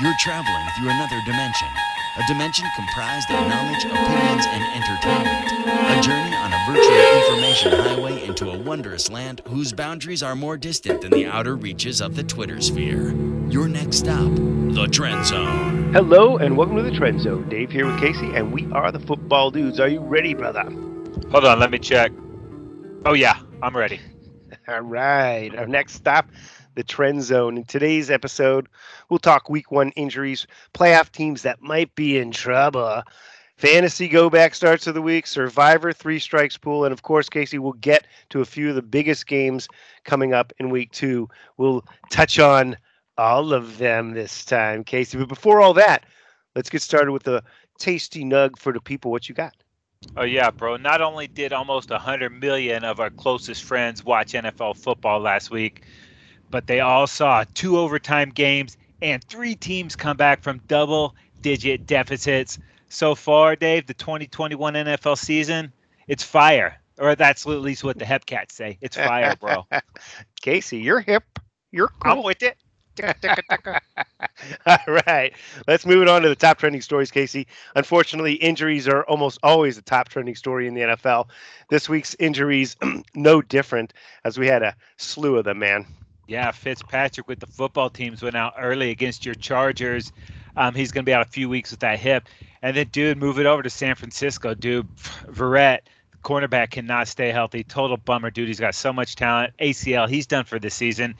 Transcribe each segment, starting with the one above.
You're traveling through another dimension. A dimension comprised of knowledge, opinions, and entertainment. A journey on a virtual information highway into a wondrous land whose boundaries are more distant than the outer reaches of the Twitter sphere. Your next stop, the Trend Zone. Hello and welcome to the Trend Zone. Dave here with Casey, and we are the Football Dudes. Are you ready, brother? Hold on, let me check. Oh yeah, I'm ready. All right. Our next stop, the Trend Zone. In today's episode, we'll talk Week One injuries, playoff teams that might be in trouble, fantasy go back starts of the week, Survivor three strikes pool, and of course, Casey we'll get to a few of the biggest games coming up in Week Two. We'll touch on all of them this time, Casey. But before all that, let's get started with the tasty nug for the people. What you got? Oh yeah, bro. Not only did almost 100 million of our closest friends watch NFL football last week, but they all saw two overtime games and three teams come back from double digit deficits. So far, Dave, the 2021 NFL season, it's fire. Or that's at least what the Hepcats say. It's fire, bro. Casey, you're hip. You're cool. I'm with it. All right, let's move it on to the top trending stories, Casey. Unfortunately, injuries are almost always a top trending story in the NFL. This week's injuries, no different, as we had a slew of them, man. Yeah, Fitzpatrick with the football teams went out early against your Chargers. Um, he's going to be out a few weeks with that hip. And then, dude, move it over to San Francisco, dude. Verrett, cornerback, cannot stay healthy. Total bummer, dude. He's got so much talent. ACL, he's done for the season.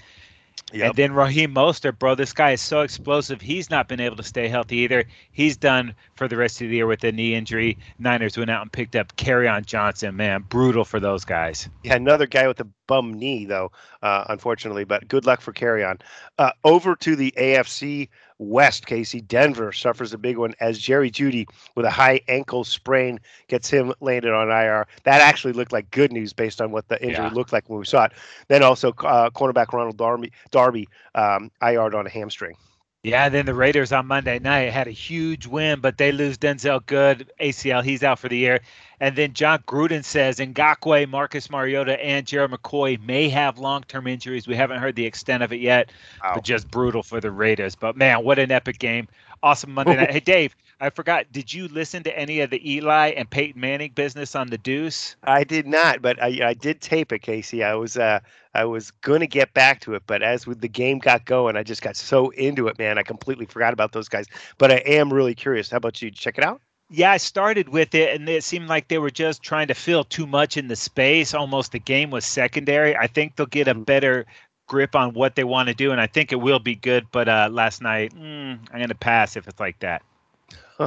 Yep. And then Raheem Mostert, bro, this guy is so explosive. He's not been able to stay healthy either. He's done for the rest of the year with a knee injury. Niners went out and picked up Kerryon Johnson. Man, brutal for those guys. Yeah, another guy with a bum knee, though, uh, unfortunately. But good luck for Kerryon. Uh, over to the AFC West, Casey. Denver suffers a big one as Jerry Jeudy with a high ankle sprain gets him landed on IR. That actually looked like good news based on what the injury yeah. looked like when we saw it. Then also uh, cornerback Ronald Darby, Darby um, IR'd on a hamstring. Yeah, then the Raiders on Monday night had a huge win, but they lose Denzelle Good, ACL. He's out for the year. And then Jon Gruden says Ngakoue, Marcus Mariota, and Gerald McCoy may have long term injuries. We haven't heard the extent of it yet, wow. but just brutal for the Raiders. But man, what an epic game. Awesome Monday night. Hey, Dave, I forgot. Did you listen to any of the Eli and Peyton Manning business on the Deuce? I did not, but I, I did tape it, Casey. I was uh, I was going to get back to it, but as with the game got going, I just got so into it, man. I completely forgot about those guys. But I am really curious. How about you? Check it out. Yeah, I started with it, and it seemed like they were just trying to fill too much in the space. Almost the game was secondary. I think they'll get a mm-hmm. better grip on what they want to do, and I think it will be good. But uh, last night, mm, I'm going to pass if it's like that.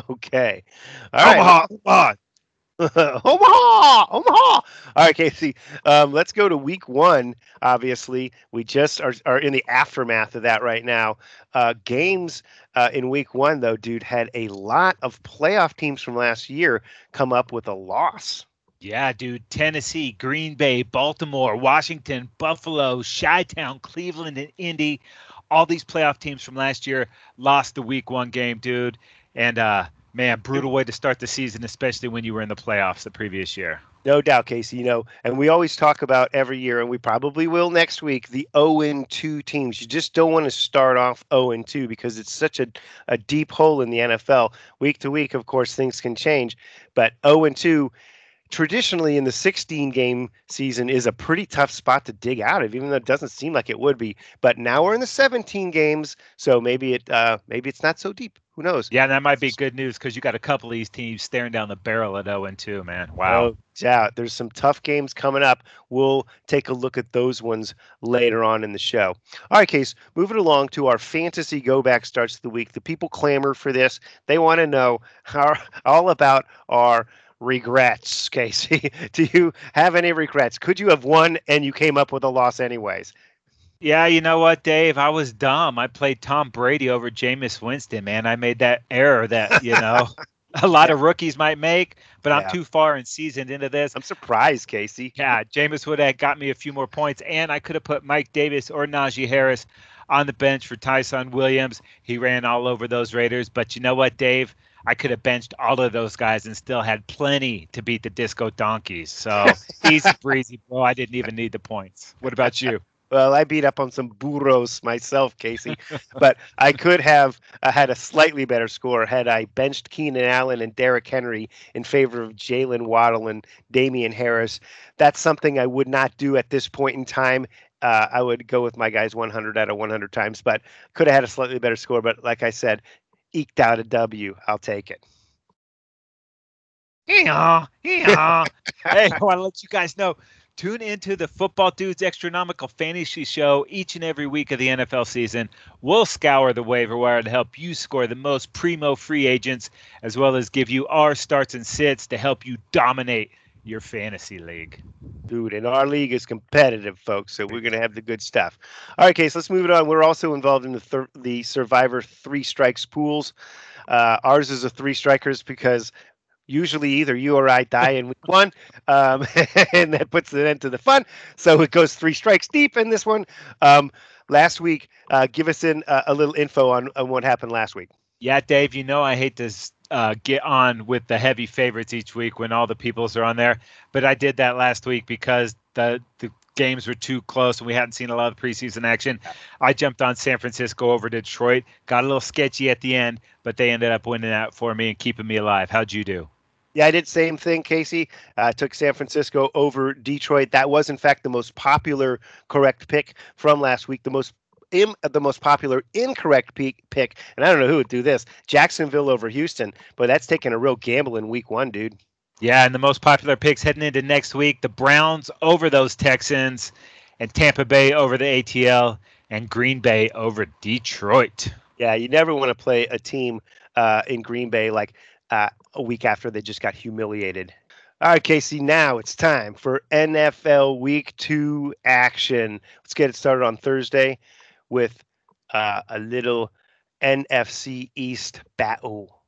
Okay. All Omaha, right. Omaha. Omaha, Omaha. All right, Casey. Um, let's go to week one. Obviously, we just are, are in the aftermath of that right now. Uh, games uh, in week one, though, dude, had a lot of playoff teams from last year come up with a loss. Yeah, dude. Tennessee, Green Bay, Baltimore, Washington, Buffalo, Chi Town, Cleveland, and Indy. All these playoff teams from last year lost the week one game, dude. And uh, man, brutal way to start the season, especially when you were in the playoffs the previous year. No doubt, Casey. You know, and we always talk about every year, and we probably will next week, the 0 2 teams. You just don't want to start off 0 2 because it's such a, a deep hole in the NFL. Week to week, of course, things can change, but 0 2 traditionally in the 16 game season is a pretty tough spot to dig out of even though it doesn't seem like it would be but now we're in the 17 games so maybe it uh maybe it's not so deep who knows? Yeah that might be good news because you got a couple of these teams staring down the barrel at 0 and 2 man. Wow. Yeah there's some tough games coming up. We'll take a look at those ones later on in the show. All right case moving along to our fantasy go back starts of the week. The people clamor for this. They want to know how all about our regrets, Casey? Do you have any regrets? Could you have won and you came up with a loss anyways? Yeah, you know what, Dave? I was dumb. I played Tom Brady over Jameis Winston, man. I made that error that, you know, a lot yeah. of rookies might make, but I'm too far and seasoned into this. I'm surprised, Casey. Yeah, Jameis would have got me a few more points, and I could have put Mike Davis or Najee Harris on the bench for Ty'Son Williams. He ran all over those Raiders, but you know what, Dave? I could have benched all of those guys and still had plenty to beat the Disco Donkeys. So easy breezy, bro. I didn't even need the points. What about you? Well, I beat up on some burros myself, Casey, but I could have uh, had a slightly better score had I benched Keenan Allen and Derrick Henry in favor of Jaylen Waddle and Damien Harris. That's something I would not do at this point in time. Uh, I would go with my guys 100 out of 100 times, but could have had a slightly better score. But like I said, eked out a W. I'll take it. Yeah, yeah. hey, I want to let you guys know. Tune into the Football Dudes Astronomical Fantasy Show each and every week of the NFL season. We'll scour the waiver wire to help you score the most primo free agents, as well as give you our starts and sits to help you dominate your fantasy league. Dude, and our league is competitive, folks. So we're going to have the good stuff. All right, Case, let's move it on. We're also involved in the thir- the Survivor three strikes pools. Uh, ours is a three strikers because usually either you or I die in week one, um, and that puts an end to the fun. So it goes three strikes deep in this one. Um, last week, uh, give us in uh, a little info on, on what happened last week. Yeah, Dave, you know I hate to uh, get on with the heavy favorites each week when all the peoples are on there, but I did that last week because the the games were too close and we hadn't seen a lot of preseason action. I jumped on San Francisco over Detroit, got a little sketchy at the end, but they ended up winning that for me and keeping me alive. How'd you do? Yeah, I did same thing, Casey. I uh, took San Francisco over Detroit. That was, in fact, the most popular correct pick from last week. The most Im, the most popular incorrect pick, pick, and I don't know who would do this. Jacksonville over Houston, but that's taking a real gamble in week one, dude. Yeah, and the most popular picks heading into next week: the Browns over those Texans, and Tampa Bay over the ATL, and Green Bay over Detroit. Yeah, you never want to play a team uh, in Green Bay like uh, a week after they just got humiliated. All right, Casey, now it's time for NFL Week 2 action. Let's get it started on Thursday with uh, a little NFC East battle.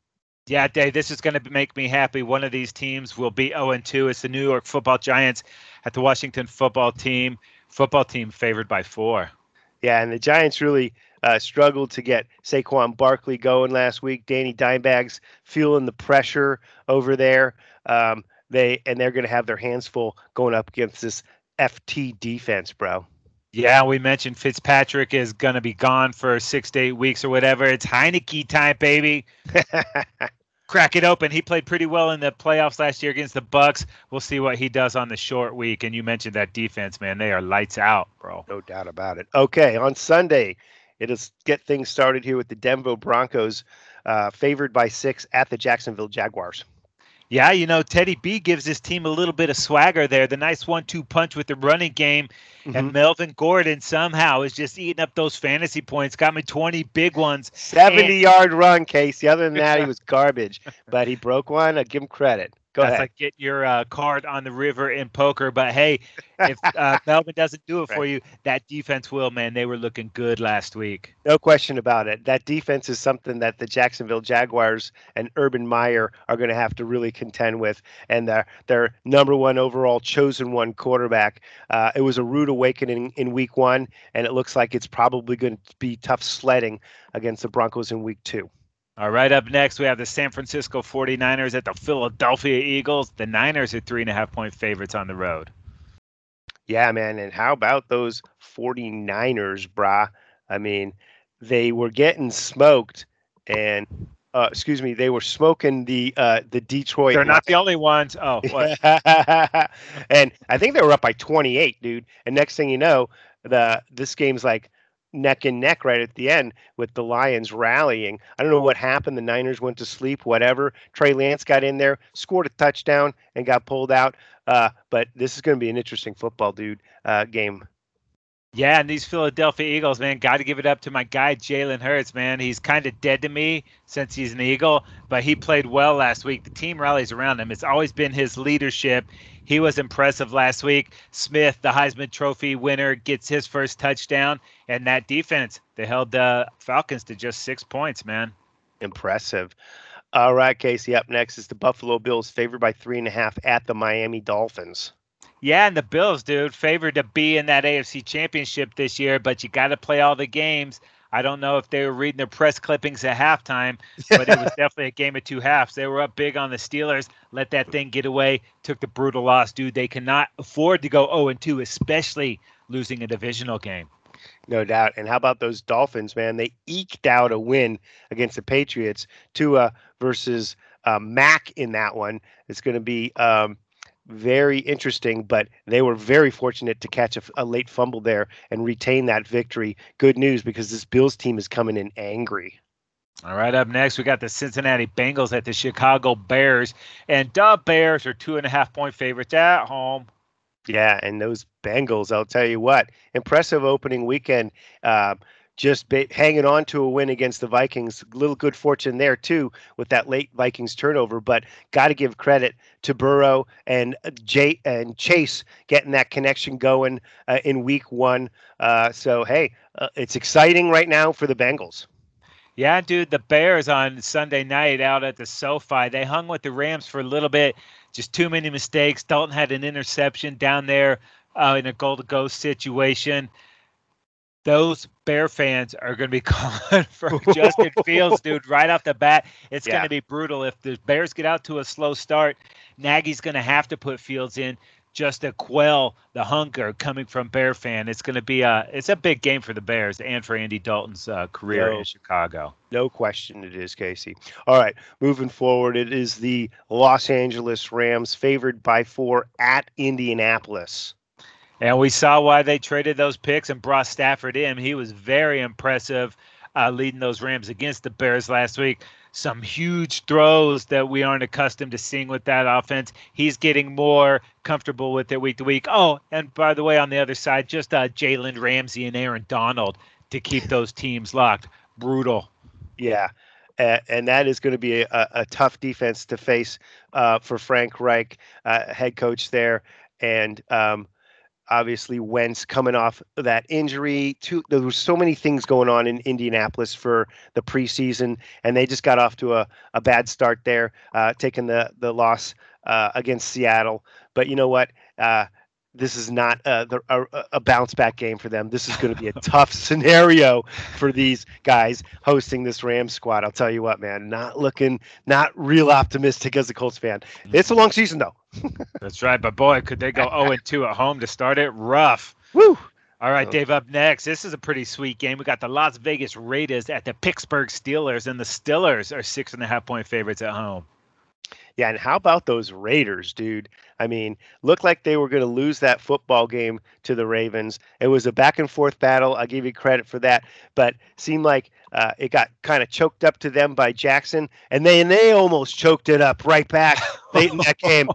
Yeah, Dave, this is going to make me happy. One of these teams will be 0 2. It's the New York football Giants at the Washington football team. Football team favored by four. Yeah, and the Giants really uh, struggled to get Saquon Barkley going last week. Danny Dimebags feeling the pressure over there. Um, they and they're going to have their hands full going up against this FT defense, bro. Yeah, we mentioned Fitzpatrick is going to be gone for six to eight weeks or whatever. It's Heinicke time, baby. Crack it open. He played pretty well in the playoffs last year against the Bucks. We'll see what he does on the short week. And you mentioned that defense, man. They are lights out, bro. No doubt about it. Okay, on Sunday, It'll get things started here with the Denver Broncos uh, favored by six at the Jacksonville Jaguars. Yeah, you know, Teddy B gives his team a little bit of swagger there. The nice one two punch with the running game. Mm-hmm. And Melvin Gordon somehow is just eating up those fantasy points. Got me 20 big ones. 70 and- yard run, Casey. Other than that, he was garbage. but he broke one. I give him credit. Go That's ahead. like get your uh, card on the river in poker. But hey, if uh, Melvin doesn't do it right. for you, that defense will, man. They were looking good last week. No question about it. That defense is something that the Jacksonville Jaguars and Urban Meyer are going to have to really contend with. And their, their number one overall chosen one quarterback. Uh, it was a rude awakening in week one, and it looks like it's probably going to be tough sledding against the Broncos in week two. All right, up next, we have the San Francisco 49ers at the Philadelphia Eagles. The Niners are three and a half point favorites on the road. Yeah, man. And how about those 49ers, brah? I mean, they were getting smoked and uh, excuse me, they were smoking the uh, the Detroit. They're not the only ones. Oh, and I think they were up by 28, dude. And next thing you know, the this game's like neck and neck right at the end with the Lions rallying. I don't know what happened. The Niners went to sleep, whatever. Trey Lance got in there, scored a touchdown, and got pulled out. Uh, but this is going to be an interesting football, dude, uh, game. Yeah, and these Philadelphia Eagles, man, got to give it up to my guy Jalen Hurts, man. He's kind of dead to me since he's an Eagle, but he played well last week. The team rallies around him. It's always been his leadership. He was impressive last week. Smith, the Heisman Trophy winner, gets his first touchdown, and that defense, they held the Falcons to just six points, man. Impressive. All right, Casey. Up next is the Buffalo Bills, favored by three and a half at the Miami Dolphins. Yeah, and the Bills, dude, favored to be in that AFC championship this year, but you got to play all the games. I don't know if they were reading their press clippings at halftime, but it was definitely a game of two halves. They were up big on the Steelers, let that thing get away, took the brutal loss, dude. They cannot afford to go 0 2, especially losing a divisional game. No doubt. And how about those Dolphins, man? They eked out a win against the Patriots. Tua versus uh, Mac in that one. It's going to be um, very interesting, but they were very fortunate to catch a, a, late fumble there and retain that victory. Good news because this Bills team is coming in angry. All right, up next, we got the Cincinnati Bengals at the Chicago Bears. And the Bears are two and a half point favorites at home. Yeah, and those Bengals, I'll tell you what, impressive opening weekend. Uh, just ba- hanging on to a win against the Vikings. Little good fortune there too with that late Vikings turnover, but got to give credit to Burrow and uh, Ja'Marr Chase getting that connection going uh, in Week One. Uh, so hey, uh, it's exciting right now for the Bengals. Yeah, dude, the Bears on Sunday night out at the SoFi, they hung with the Rams for a little bit. Just too many mistakes. Dalton had an interception down there uh, in a goal to go situation those Bear fans are going to be calling for Justin Fields, dude, right off the bat. It's yeah. going to be brutal. If the Bears get out to a slow start, Nagy's going to have to put Fields in just to quell the hunger coming from Bear fan. It's going to be a it's a big game for the Bears and for Andy Dalton's uh, career no, in Chicago. No question, it is Casey. All right, moving forward, it is the Los Angeles Rams favored by four at Indianapolis. And we saw why they traded those picks and brought Stafford in. He was very impressive uh, leading those Rams against the Bears last week. Some huge throws that we aren't accustomed to seeing with that offense. He's getting more comfortable with it week to week. Oh, and by the way, on the other side, just uh, Jalen Ramsey and Aaron Donald to keep those teams locked. Brutal. Yeah. And that is going to be a, a, tough defense to face uh, for Frank Reich, uh, head coach there. And um, obviously Wentz coming off that injury. Too, there was so many things going on in Indianapolis for the preseason, and they just got off to a, a bad start there, uh, taking the the loss uh, against Seattle. But you know what? Uh, this is not a, a, a, bounce back game for them. This is going to be a tough scenario for these guys hosting this Rams squad. I'll tell you what, man, not looking, not real optimistic as a Colts fan. Mm-hmm. It's a long season, though. That's right. But boy, could they go 0 2 at home to start it? Rough. Woo. All right, Dave, up next. This is a pretty sweet game. We got the Las Vegas Raiders at the Pittsburgh Steelers, and the Steelers are six and a half point favorites at home. Yeah, and how about those Raiders, dude? I mean, looked like they were going to lose that football game to the Ravens. It was a back and forth battle. I give you credit for that, but seemed like uh, it got kind of choked up to them by Jackson, and they and they almost choked it up right back late in that game.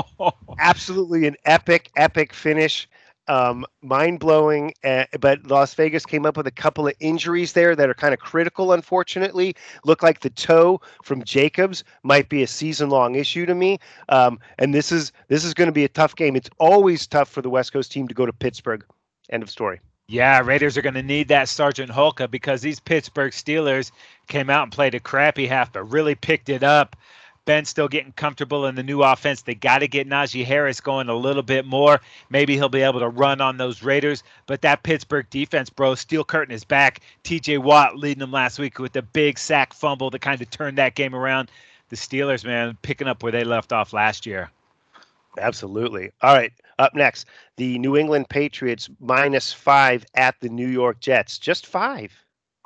Absolutely an epic, epic finish um, mind blowing. Uh, but Las Vegas came up with a couple of injuries there that are kind of critical, unfortunately. Look like the toe from Jacobs might be a season long issue to me. Um, and this is this is going to be a tough game. It's always tough for the West Coast team to go to Pittsburgh. End of story. Yeah, Raiders are going to need that Sergeant Hulka because these Pittsburgh Steelers came out and played a crappy half, but really picked it up. Ben's still getting comfortable in the new offense. They got to get Najee Harris going a little bit more. Maybe he'll be able to run on those Raiders. But that Pittsburgh defense, bro, steel curtain is back. TJ Watt leading them last week with the big sack fumble that kind of turned that game around. The Steelers, man, picking up where they left off last year. Absolutely. All right. Up next, the New England Patriots minus five at the New York Jets. Just five.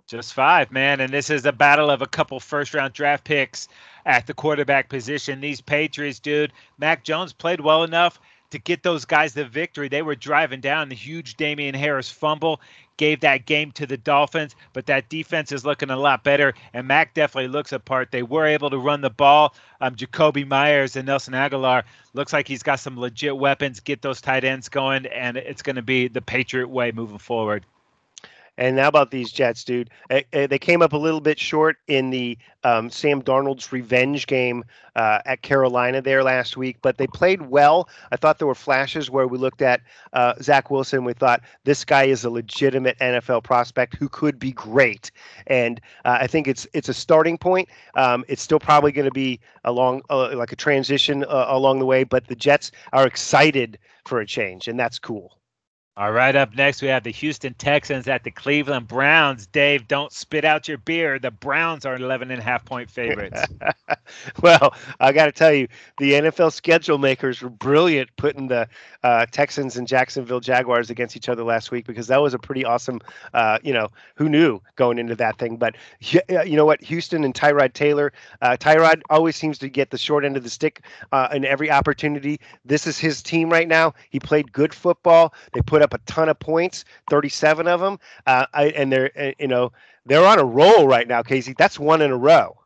Just five, man. And this is a battle of a couple first round draft picks at the quarterback position. These Patriots, dude, Mac Jones played well enough to get those guys the victory. They were driving down the huge Damien Harris fumble, gave that game to the Dolphins, but that defense is looking a lot better, and Mac definitely looks apart. They were able to run the ball. Um, Jakobi Meyers and Nelson Agholor looks like he's got some legit weapons, get those tight ends going, and it's going to be the Patriot way moving forward. And how about these Jets, dude? They came up a little bit short in the um, Sam Darnold's revenge game uh, at Carolina there last week, but they played well. I thought there were flashes where we looked at uh, Zach Wilson. We thought this guy is a legitimate NFL prospect who could be great, and uh, I think it's it's a starting point. Um, it's still probably going to be along uh, like a transition uh, along the way, but the Jets are excited for a change, and that's cool. All right, up next we have the Houston Texans at the Cleveland Browns. Dave, don't spit out your beer. The Browns are 11 and a half point favorites. well, I got to tell you, the NFL schedule makers were brilliant putting the uh, Texans and Jacksonville Jaguars against each other last week because that was a pretty awesome, uh, you know, who knew going into that thing. But you know what? Houston and Tyrod Taylor, uh, Tyrod always seems to get the short end of the stick uh, in every opportunity. This is his team right now. He played good football. They put up a ton of points, 37 of them. Uh, I, and they're, uh, you know, they're on a roll right now, Casey. That's one in a row.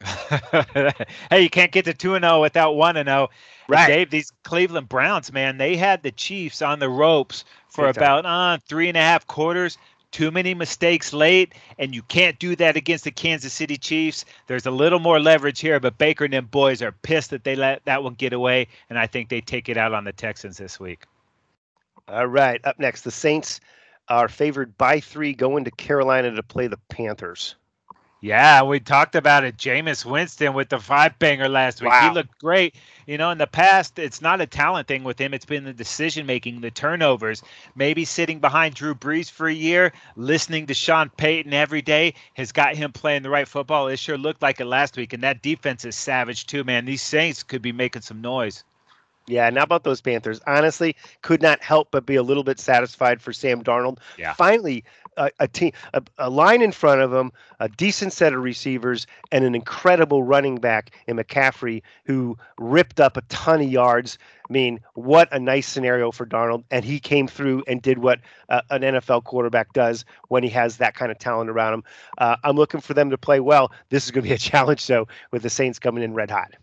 hey, you can't get to 2 and 0 without 1 and 0. Right. Dave, these Cleveland Browns, man, they had the Chiefs on the ropes for about uh, three and a half quarters. Too many mistakes late, and you can't do that against the Kansas City Chiefs. There's a little more leverage here, but Baker and them boys are pissed that they let that one get away, and I think they take it out on the Texans this week. All right. Up next, the Saints are favored by three going to Carolina to play the Panthers. Yeah, we talked about it. Jameis Winston with the five banger last week. Wow. He looked great. You know, in the past, it's not a talent thing with him. It's been the decision making, the turnovers. Maybe sitting behind Drew Brees for a year, listening to Sean Payton every day has got him playing the right football. It sure looked like it last week. And that defense is savage, too, man. These Saints could be making some noise. Yeah, not about those Panthers. Honestly, could not help but be a little bit satisfied for Sam Darnold. Yeah. Finally, a, a team, a, a, line in front of him, a decent set of receivers, and an incredible running back in McCaffrey who ripped up a ton of yards. I mean, what a nice scenario for Darnold, and he came through and did what uh, an NFL quarterback does when he has that kind of talent around him. Uh, I'm looking for them to play well. This is going to be a challenge, though, with the Saints coming in red hot.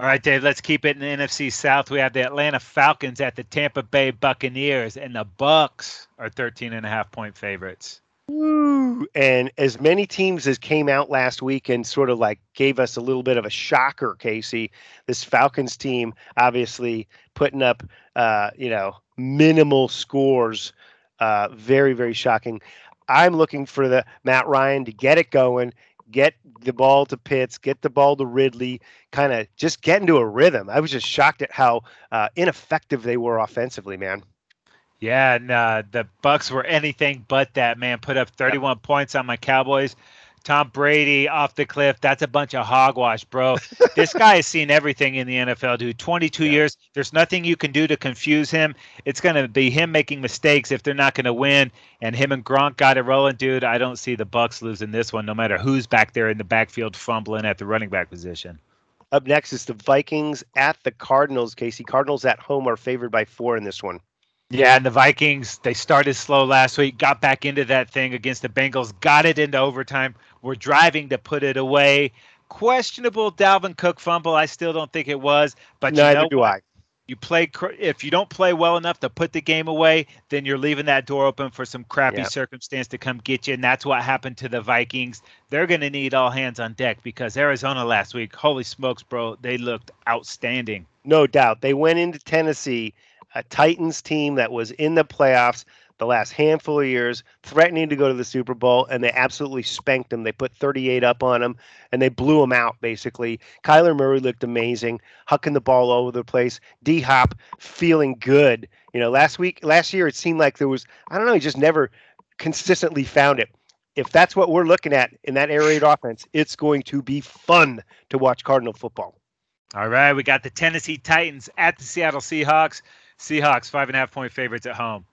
All right, Dave, let's keep it in the NFC South. We have the Atlanta Falcons at the Tampa Bay Buccaneers, and the Bucks are 13 and a half point favorites. Woo. And as many teams as came out last week and sort of like gave us a little bit of a shocker, Casey, this Falcons team obviously putting up, uh, you know, minimal scores. Uh, very, very shocking. I'm looking for the Matt Ryan to get it going get the ball to Pitts, get the ball to Ridley, kind of just get into a rhythm. I was just shocked at how uh, ineffective they were offensively, man. Yeah, and uh, the Bucks were anything but that, man. Put up 31 yep. points on my Cowboys. Tom Brady off the cliff. That's a bunch of hogwash, bro. this guy has seen everything in the NFL, dude. 22 yeah. years. There's nothing you can do to confuse him. It's going to be him making mistakes if they're not going to win. And him and Gronk got it rolling, dude. I don't see the Bucks losing this one, no matter who's back there in the backfield fumbling at the running back position. Up next is the Vikings at the Cardinals. Casey Cardinals at home are favored by four in this one. Yeah, and the Vikings, they started slow last week, got back into that thing against the Bengals, got it into overtime. We're driving to put it away. Questionable Dalvin Cook fumble. I still don't think it was, but neither you know, do I. You play if you don't play well enough to put the game away, then you're leaving that door open for some crappy yep. circumstance to come get you, and that's what happened to the Vikings. They're going to need all hands on deck because Arizona last week, holy smokes, bro, they looked outstanding. No doubt, they went into Tennessee a Titans team that was in the playoffs the last handful of years, threatening to go to the Super Bowl, and they absolutely spanked them. They put 38 up on them, and they blew them out, basically. Kyler Murray looked amazing, hucking the ball all over the place. D Hop feeling good. You know, last week, last year, it seemed like there was, I don't know, he just never consistently found it. If that's what we're looking at in that air raid offense, it's going to be fun to watch Cardinal football. All right, we got the Tennessee Titans at the Seattle Seahawks. Seahawks five and a half point favorites at home.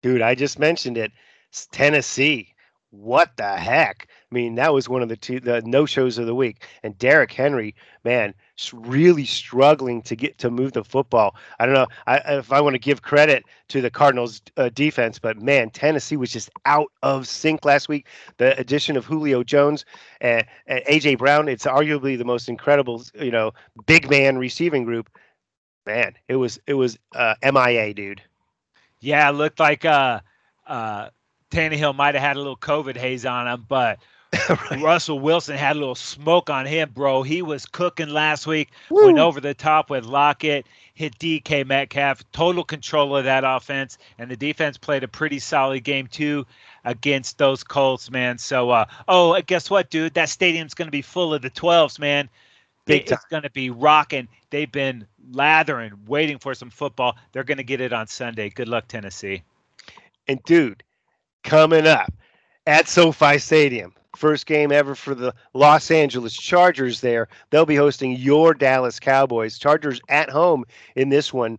Dude, I just mentioned it. It's Tennessee. What the heck? I mean, that was one of the two the no shows of the week. And Derrick Henry, man, really struggling to get to move the football. I don't know I, if I want to give credit to the Cardinals uh, defense, but man, Tennessee was just out of sync last week. The addition of Julio Jones and, and AJ Brown, it's arguably the most incredible, you know, big man receiving group man, it was it was uh, MIA, dude. Yeah, it looked like uh, uh, Tannehill might have had a little COVID haze on him, but right. Russell Wilson had a little smoke on him, bro. He was cooking last week. Woo. Went over the top with Lockett, hit DK Metcalf, total control of that offense, and the defense played a pretty solid game too against those Colts, man. So, uh, oh, guess what, dude? That stadium's going to be full of the 12s, man. Big it's going to be rocking. They've been lathering, waiting for some football. They're going to get it on Sunday. Good luck, Tennessee. And dude, coming up at SoFi Stadium, first game ever for the Los Angeles Chargers there. They'll be hosting your Dallas Cowboys. Chargers at home in this one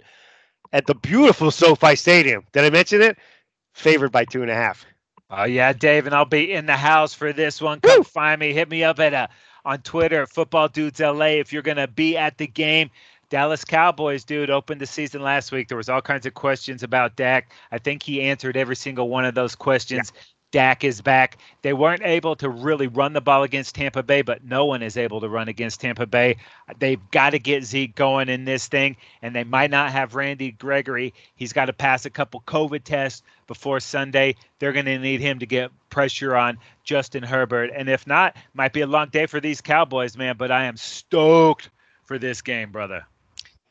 at the beautiful SoFi Stadium. Did I mention it? Favored by two and a half. Oh yeah, Dave, and I'll be in the house for this one. Come Woo! find me. Hit me up at uh, on Twitter, Football Dudes LA. If you're gonna be at the game, Dallas Cowboys, dude, opened the season last week. There was all kinds of questions about Dak. I think he answered every single one of those questions. Yeah. Dak is back. They weren't able to really run the ball against Tampa Bay, but no one is able to run against Tampa Bay. They've got to get Zeke going in this thing, and they might not have Randy Gregory. He's got to pass a couple COVID tests before Sunday. They're going to need him to get pressure on Justin Herbert. And if not, might be a long day for these Cowboys, man, but I am stoked for this game, brother.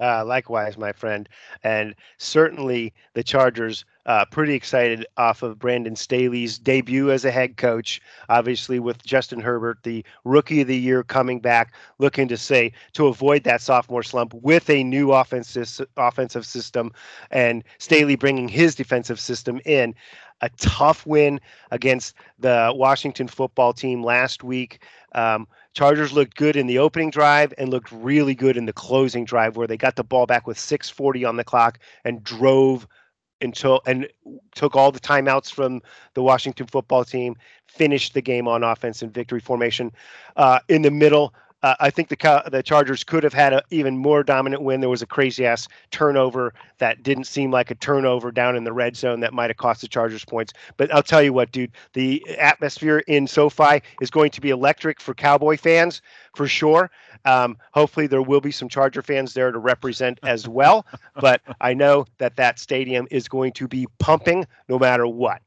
Uh, likewise, my friend. And certainly the Chargers uh, pretty excited off of Brandon Staley's debut as a head coach. Obviously, with Justin Herbert, the rookie of the year, coming back, looking to say to avoid that sophomore slump with a new offensive offensive system, and Staley bringing his defensive system in. A tough win against the Washington football team last week. Um, Chargers looked good in the opening drive and looked really good in the closing drive where they got the ball back with 640 on the clock and drove until and took all the timeouts from the Washington football team, finished the game on offense in victory formation. Uh, in the middle, uh, I think the the Chargers could have had an even more dominant win. There was a crazy ass turnover that didn't seem like a turnover down in the red zone that might have cost the Chargers points. But I'll tell you what, dude, the atmosphere in SoFi is going to be electric for Cowboy fans for sure. Um, hopefully, there will be some Charger fans there to represent as well. but I know that that stadium is going to be pumping no matter what.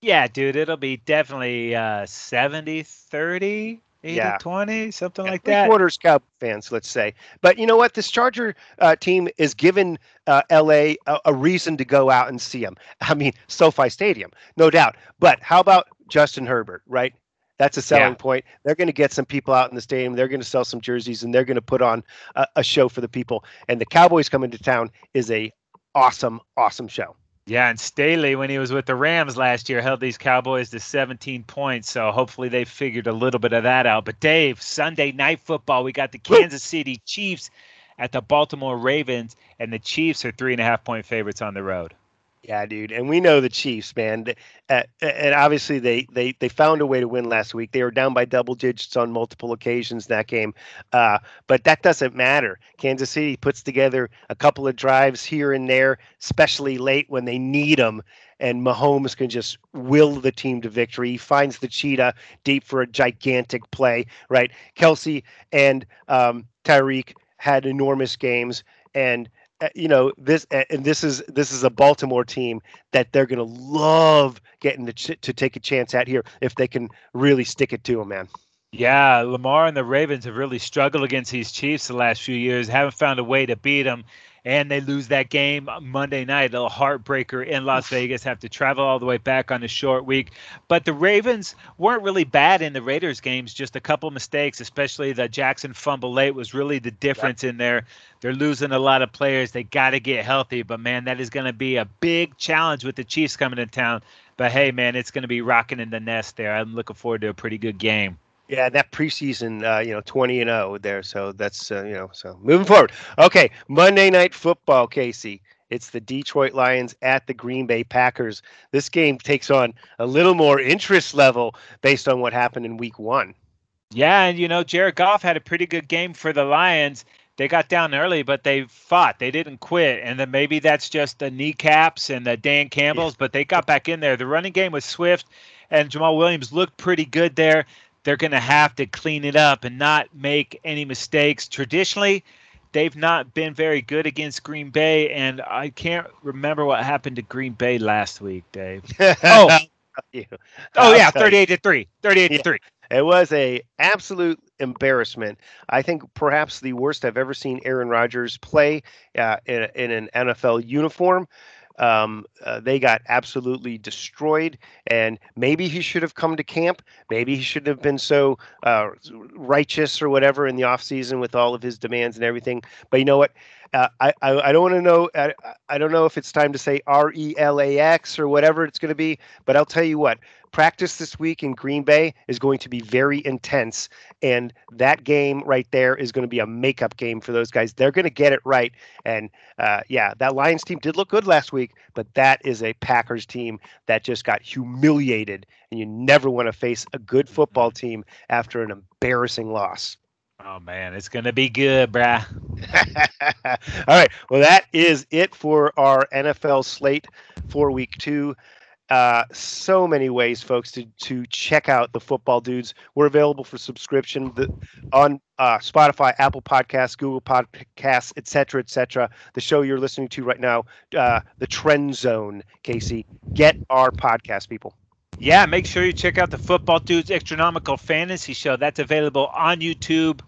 Yeah, dude, it'll be definitely uh, 70 30 80 yeah. 20 something yeah, like that. quarters Cowboy fans let's say. But you know what? This charger uh, team is given uh, la a, a, reason to go out and see them i mean sofi stadium no doubt. But how about justin herbert right? That's a selling yeah. point. They're going to get some people out in the stadium. They're going to sell some jerseys and they're going to put on a, a show for the people. And the cowboys coming to town is a awesome awesome show yeah, and Staley, when he was with the Rams last year, held these Cowboys to 17 points. So hopefully they figured a little bit of that out. But Dave, Sunday night football, we got the Kansas City Chiefs at the Baltimore Ravens, and the Chiefs are three and a half point favorites on the road. Yeah, dude, and we know the Chiefs, man. And obviously, they they they found a way to win last week. They were down by double digits on multiple occasions that game, uh, but that doesn't matter. Kansas City puts together a couple of drives here and there, especially late when they need them, and Mahomes can just will the team to victory. He finds the cheetah deep for a gigantic play. Right, Kelce and um, Tyreek had enormous games, and Uh, you know this and this is this is a baltimore team that they're going to love getting to, to take a chance at here if they can really stick it to them man yeah lamar and the ravens have really struggled against these chiefs the last few years haven't found a way to beat them and they lose that game Monday night, a heartbreaker in Las Vegas, have to travel all the way back on a short week. But the Ravens weren't really bad in the Raiders games, just a couple mistakes, especially the Jackson fumble late was really the difference in there. They're losing a lot of players. They got to get healthy, but man, that is going to be a big challenge with the Chiefs coming to town. But hey, man, it's going to be rocking in the nest there. I'm looking forward to a pretty good game. Yeah, that preseason, uh, you know, 20 and 0 there. So that's, uh, you know, so moving forward. Okay, Monday Night Football, Casey. It's the Detroit Lions at the Green Bay Packers. This game takes on a little more interest level based on what happened in week one. Yeah, and, you know, Jared Goff had a pretty good game for the Lions. They got down early, but they fought. They didn't quit. And then maybe that's just the kneecaps and the Dan Campbells, yeah. but they got back in there. The running game was swift, and Jamaal Williams looked pretty good there they're going to have to clean it up and not make any mistakes. Traditionally, they've not been very good against Green Bay, and I can't remember what happened to Green Bay last week, Dave. oh, oh yeah, thirty-eight to three. Thirty-eight yeah. to three. It was a absolute embarrassment. I think perhaps the worst I've ever seen Aaron Rodgers play uh, in, in, an NFL uniform. Um, uh, they got absolutely destroyed, and maybe he should have come to camp. Maybe he shouldn't have been so uh, righteous or whatever in the offseason with all of his demands and everything. But you know what? Uh, I, I, I don't want to know. I, I don't know if it's time to say R E L A X or whatever it's going to be. But I'll tell you what. Practice this week in Green Bay is going to be very intense, and that game right there is going to be a makeup game for those guys. They're going to get it right, and uh, yeah, that Lions team did look good last week, but that is a Packers team that just got humiliated, and you never want to face a good football team after an embarrassing loss. Oh man, it's gonna be good, brah. All right. Well, that is it for our NFL slate for week two. Uh, so many ways, folks, to to check out the football dudes. We're available for subscription the, on uh, Spotify, Apple Podcasts, Google Podcasts, etc., etc. The show you're listening to right now, uh, the Trend Zone. Casey, get our podcast, people. Yeah, make sure you check out the Football Dudes Astronomical Fantasy Show. That's available on YouTube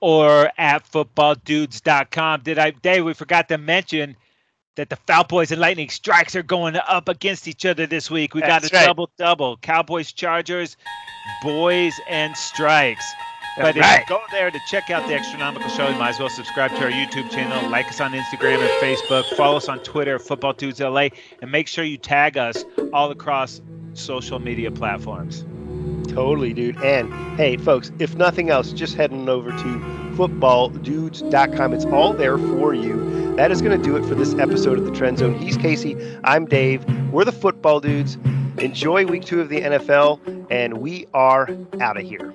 or at footballdudes.com. Did I, Dave? We forgot to mention that the Foul Boys and Lightning Strikes are going up against each other this week. We That's got a right. double double: Cowboys, Chargers, Boys, and Strikes. But That's if you go there to check out the Astronomical Show, you might as well subscribe to our YouTube channel, like us on Instagram and Facebook, follow us on Twitter, Football Dudes LA, and make sure you tag us all across social media platforms. Totally, dude. And hey, folks, if nothing else, just heading over to footballdudes.com. It's all there for you. That is going to do it for this episode of the Trend Zone. He's Casey. I'm Dave. We're the Football Dudes. Enjoy week two of the NFL, and we are out of here.